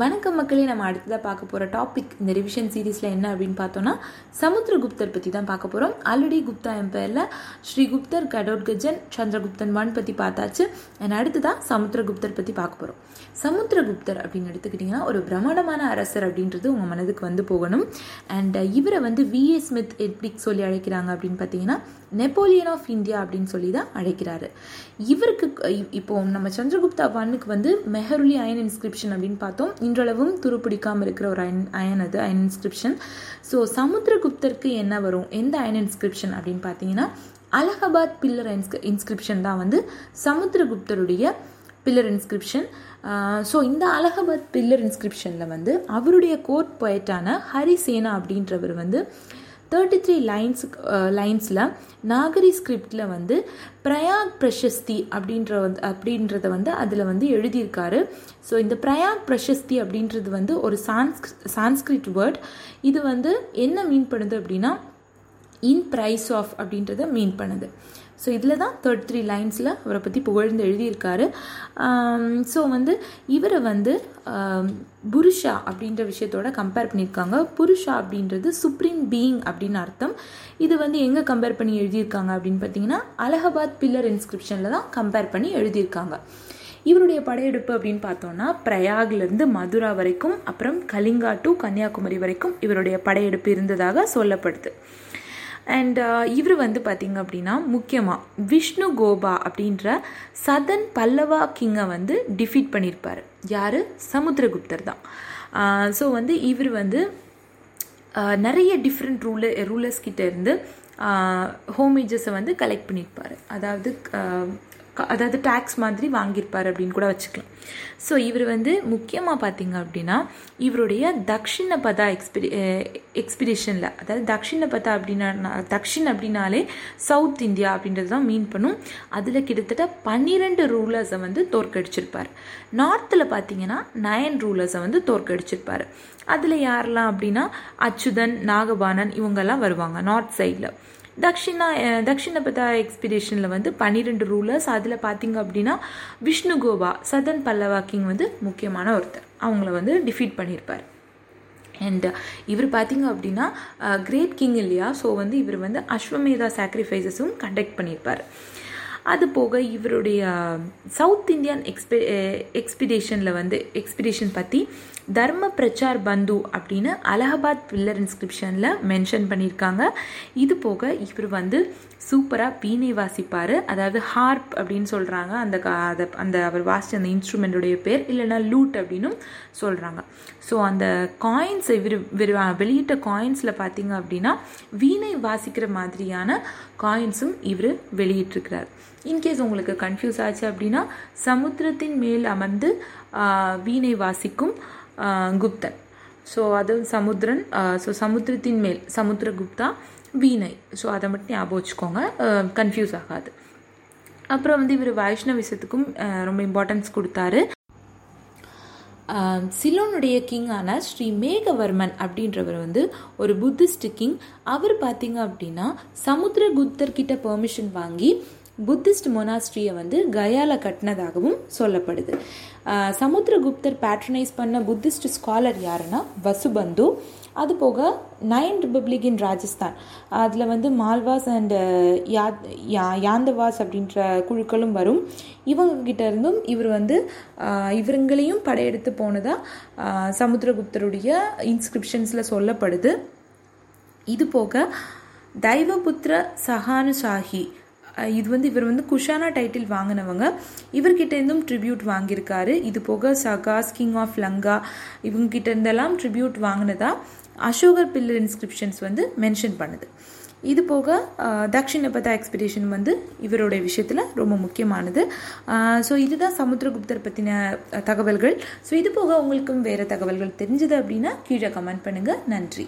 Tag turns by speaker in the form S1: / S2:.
S1: வணக்கம் மக்களே நம்ம அடுத்ததாக பார்க்க போகிற டாபிக் இந்த ரிவிஷன் சீரீஸில் என்ன அப்படின்னு பார்த்தோன்னா சமுத்திரகுப்தர் பற்றி தான் பார்க்க போகிறோம் ஆல்ரெடி குப்தா எம்பையரில் ஸ்ரீகுப்தர் கடோட்கஜன் சந்திரகுப்தன் ஒன் பற்றி பார்த்தாச்சு. அண்ட் அடுத்ததான் சமுத்திரகுப்தர் பற்றி பார்க்க போகிறோம் சமுத்திரகுப்தர் அப்படின்னு எடுத்துக்கிட்டிங்கன்னா ஒரு பிரம்மாண்டமான அரசர் அப்படின்றது உங்கள் மனதுக்கு வந்து போகணும். அண்ட் இவரை வந்து விஏ ஸ்மித் எப்படி சொல்லி அழைக்கிறாங்க அப்படின்னு பார்த்தீங்கன்னா நெப்போலியன் ஆஃப் இந்தியா அப்படின்னு சொல்லி தான் அழைக்கிறாரு. இவருக்கு இப்போ நம்ம சந்திரகுப்தா ஒன்னுக்கு வந்து மெஹருலி அயன் இன்ஸ்கிரிப்ஷன் அப்படின்னு பார்த்தோம். இன்றளவும் துருப்பிடிக்காமல் இருக்கிற ஒரு அயன் அயன் அது அயன் இன்ஸ்கிரிப்ஷன் ஸோ சமுத்திரகுப்தருக்கு என்ன வரும்? எந்த அயன் இன்ஸ்கிரிப்ஷன் அப்படின்னு பார்த்தீங்கன்னா அலகாபாத் பில்லர் இன்ஸ்கிரிப்ஷன் தான் வந்து சமுத்திரகுப்தருடைய பில்லர் இன்ஸ்கிரிப்ஷன் ஸோ இந்த அலகாபாத் பில்லர் இன்ஸ்கிரிப்ஷனில் வந்து அவருடைய கோர்ட் பொயட்டான ஹரிசேனா அப்படின்றவர் வந்து தேர்ட்டி த்ரீ லைன்ஸ் லைன்ஸில் நாகரி ஸ்கிரிப்டில் வந்து பிரயாக் பிரசஸ்தி அப்படின்ற வந்து அப்படின்றத வந்து அதில் வந்து எழுதியிருக்காரு. ஸோ இந்த பிரயாக் பிரசஸ்தி அப்படின்றது வந்து ஒரு சான்ஸ் சான்ஸ்கிரிட் வேர்ட் இது வந்து என்ன மீன் பண்ணுது அப்படின்னா இன் ப்ரைஸ் ஆஃப் அப்படின்றத மீன் பண்ணுது. ஸோ இதில் தான் தேர்ட் த்ரீ லைன்ஸில் அவரை பற்றி புகழ்ந்து எழுதியிருக்காரு. ஸோ வந்து இவரை வந்து புருஷா அப்படின்ற விஷயத்தோட கம்பேர் பண்ணியிருக்காங்க. புருஷா அப்படின்றது சுப்ரீம் பீயிங் அப்படின்னு அர்த்தம். இது வந்து எங்கே கம்பேர் பண்ணி எழுதியிருக்காங்க அப்படின்னு பார்த்தீங்கன்னா அலகாபாத் பில்லர் இன்ஸ்கிரிப்ஷனில் தான் கம்பேர் பண்ணி எழுதியிருக்காங்க. இவருடைய படையெடுப்பு அப்படின்னு பார்த்தோம்னா பிரயாக்லேருந்து மதுரா வரைக்கும் அப்புறம் கலிங்கா டு கன்னியாகுமரி வரைக்கும் இவருடைய படையெடுப்பு இருந்ததாக சொல்லப்படுது. அண்ட் uh, இவர் வந்து பார்த்திங்க அப்படின்னா முக்கியமாக விஷ்ணு கோபா அப்படின்ற சதன் பல்லவா கிங்கை வந்து டிஃபீட் பண்ணியிருப்பார் யார்? சமுத்திரகுப்தர் தான். ஸோ வந்து இவர் வந்து நிறைய டிஃப்ரெண்ட் ரூல ரூலர்ஸ் கிட்டேருந்து ஹோமேஜஸை வந்து கலெக்ட் பண்ணியிருப்பார் அதாவது அதாவது டேக்ஸ் மாதிரி வாங்கியிருப்பார் அப்படின்னு கூட வச்சுக்கலாம். ஸோ இவர் வந்து முக்கியமாக பார்த்தீங்க அப்படின்னா இவருடைய தக்ஷிண பதா எக்ஸ்பிடி எக்ஸ்பிடிஷனில் அதாவது தக்ஷிண பதா அப்படின்னா தக்ஷின் அப்படின்னாலே சவுத் இந்தியா அப்படின்றது தான் மீன் பண்ணும். அதில் கிட்டத்தட்ட பன்னிரெண்டு ரூலர்ஸை வந்து தோற்கடிச்சிருப்பார். நார்த்தில் பார்த்தீங்கன்னா நயன் ரூலர்ஸை வந்து தோற்கடிச்சிருப்பார். அதில் யாரெல்லாம் அப்படின்னா அச்சுதன் நாகபானன் இவங்கெல்லாம் வருவாங்க நார்த் சைடில் தக்ஷிணா தக்ஷிணபதா எக்ஸ்பிடிஷனில் வந்து பன்னிரெண்டு ரூலர்ஸ் அதில் பார்த்தீங்க அப்படின்னா Vishnugopa southern Pallava king வந்து முக்கியமான ஒருத்தர். அவங்கள வந்து டிஃபீட் பண்ணியிருப்பார் அண்ட் இவர் பார்த்தீங்க அப்படின்னா கிரேட் கிங் இல்லையா? ஸோ வந்து இவர் வந்து அஸ்வமேதா சாக்ரிஃபைசஸும் கண்டக்ட் பண்ணியிருப்பார் அது போக இவருடைய சவுத் இந்தியன் எக்ஸ்பெ எக்ஸ்பிடேஷனில் வந்து எக்ஸ்பிடேஷன் பற்றி தர்ம பிரச்சார் பந்து அப்படின்னு அலகாபாத் பில்லர் இன்ஸ்கிரிப்ஷனில் மென்ஷன் பண்ணியிருக்காங்க. இது போக இவர் வந்து சூப்பராக வீணை வாசிப்பார். அதாவது ஹார்ப் அப்படின்னு சொல்கிறாங்க அந்த அதை அந்த அவர் வாசித்த அந்த இன்ஸ்ட்ருமெண்ட்டுடைய பேர் இல்லைனா லூட் அப்படின்னும் சொல்கிறாங்க ஸோ அந்த காயின்ஸ் இவர் வெளியிட்ட காயின்ஸில் பார்த்தீங்க அப்படின்னா வீணை வாசிக்கிற மாதிரியான காயின்ஸும் இவர் வெளியிட்டிருக்கிறார். இன்கேஸ் உங்களுக்கு கன்ஃபியூஸ் ஆச்சு அப்படின்னா சமுத்திரத்தின் மேல் அமர்ந்து வீணை வாசிக்கும் குப்தன். ஸோ அது சமுத்திரன் ஸோ சமுத்திரத்தின் மேல் சமுத்திரகுப்தா வீணை. ஸோ அதை மட்டும் ஞாபகம் வச்சுக்கோங்க. கன்ஃபியூஸ் ஆகாது. அப்புறம் வந்து இவர் வைஷ்ணவிசத்துக்கும் ரொம்ப இம்பார்ட்டன்ஸ் கொடுத்தாரு. சிலோனுடைய கிங்கான ஸ்ரீ மேகவர்மன் அப்படின்றவர் வந்து ஒரு புத்திஸ்ட் கிங் அவர் பார்த்தீங்க அப்படின்னா சமுத்திரகுப்தர்கிட்ட பெர்மிஷன் வாங்கி புத்திஸ்ட் மொனாஸ்ட்ரியை வந்து கயால கட்டினதாகவும் சொல்லப்படுது. சமுத்திரகுப்தர் பேட்ரனைஸ் பண்ண புத்திஸ்ட் ஸ்காலர் யாருன்னா வசுபந்து. அது போக நயன் ரிபப்ளிக் இன் ராஜஸ்தான். அதில் வந்து மால்வாஸ் அண்ட் யா யாந்தவாஸ் அப்படின்ற குழுக்களும் வரும். இவங்க கிட்ட இருந்தும் இவர் வந்து இவருங்களையும் படையெடுத்து போனதாக சமுத்திரகுப்தருடைய இன்ஸ்கிரிப்ஷன்ஸில் சொல்லப்படுது. இது போக தெய்வபுத்திர சஹானுசாஹி இது வந்து இவர் வந்து குஷானா டைட்டில் வாங்கினவங்க. இவர்கிட்ட இருந்தும் ட்ரிபியூட் வாங்கியிருக்காரு. இது போக சகாஸ் கிங் ஆஃப் லங்கா இவங்ககிட்ட இருந்தெல்லாம் ட்ரிபியூட் வாங்கினதா அசோகர் பில்லர் இன்ஸ்கிரிப்ஷன்ஸ் வந்து மென்ஷன் பண்ணுது. இது போக தக்ஷிணபதா எக்ஸ்பிடிஷன் வந்து இவருடைய விஷயத்தில் ரொம்ப முக்கியமானது. ஸோ இதுதான் சமுத்திரகுப்தர் பற்றின தகவல்கள். ஸோ இது போக உங்களுக்கும் வேறு தகவல்கள் தெரிஞ்சது அப்படின்னா கீழே கமெண்ட் பண்ணுங்கள் நன்றி.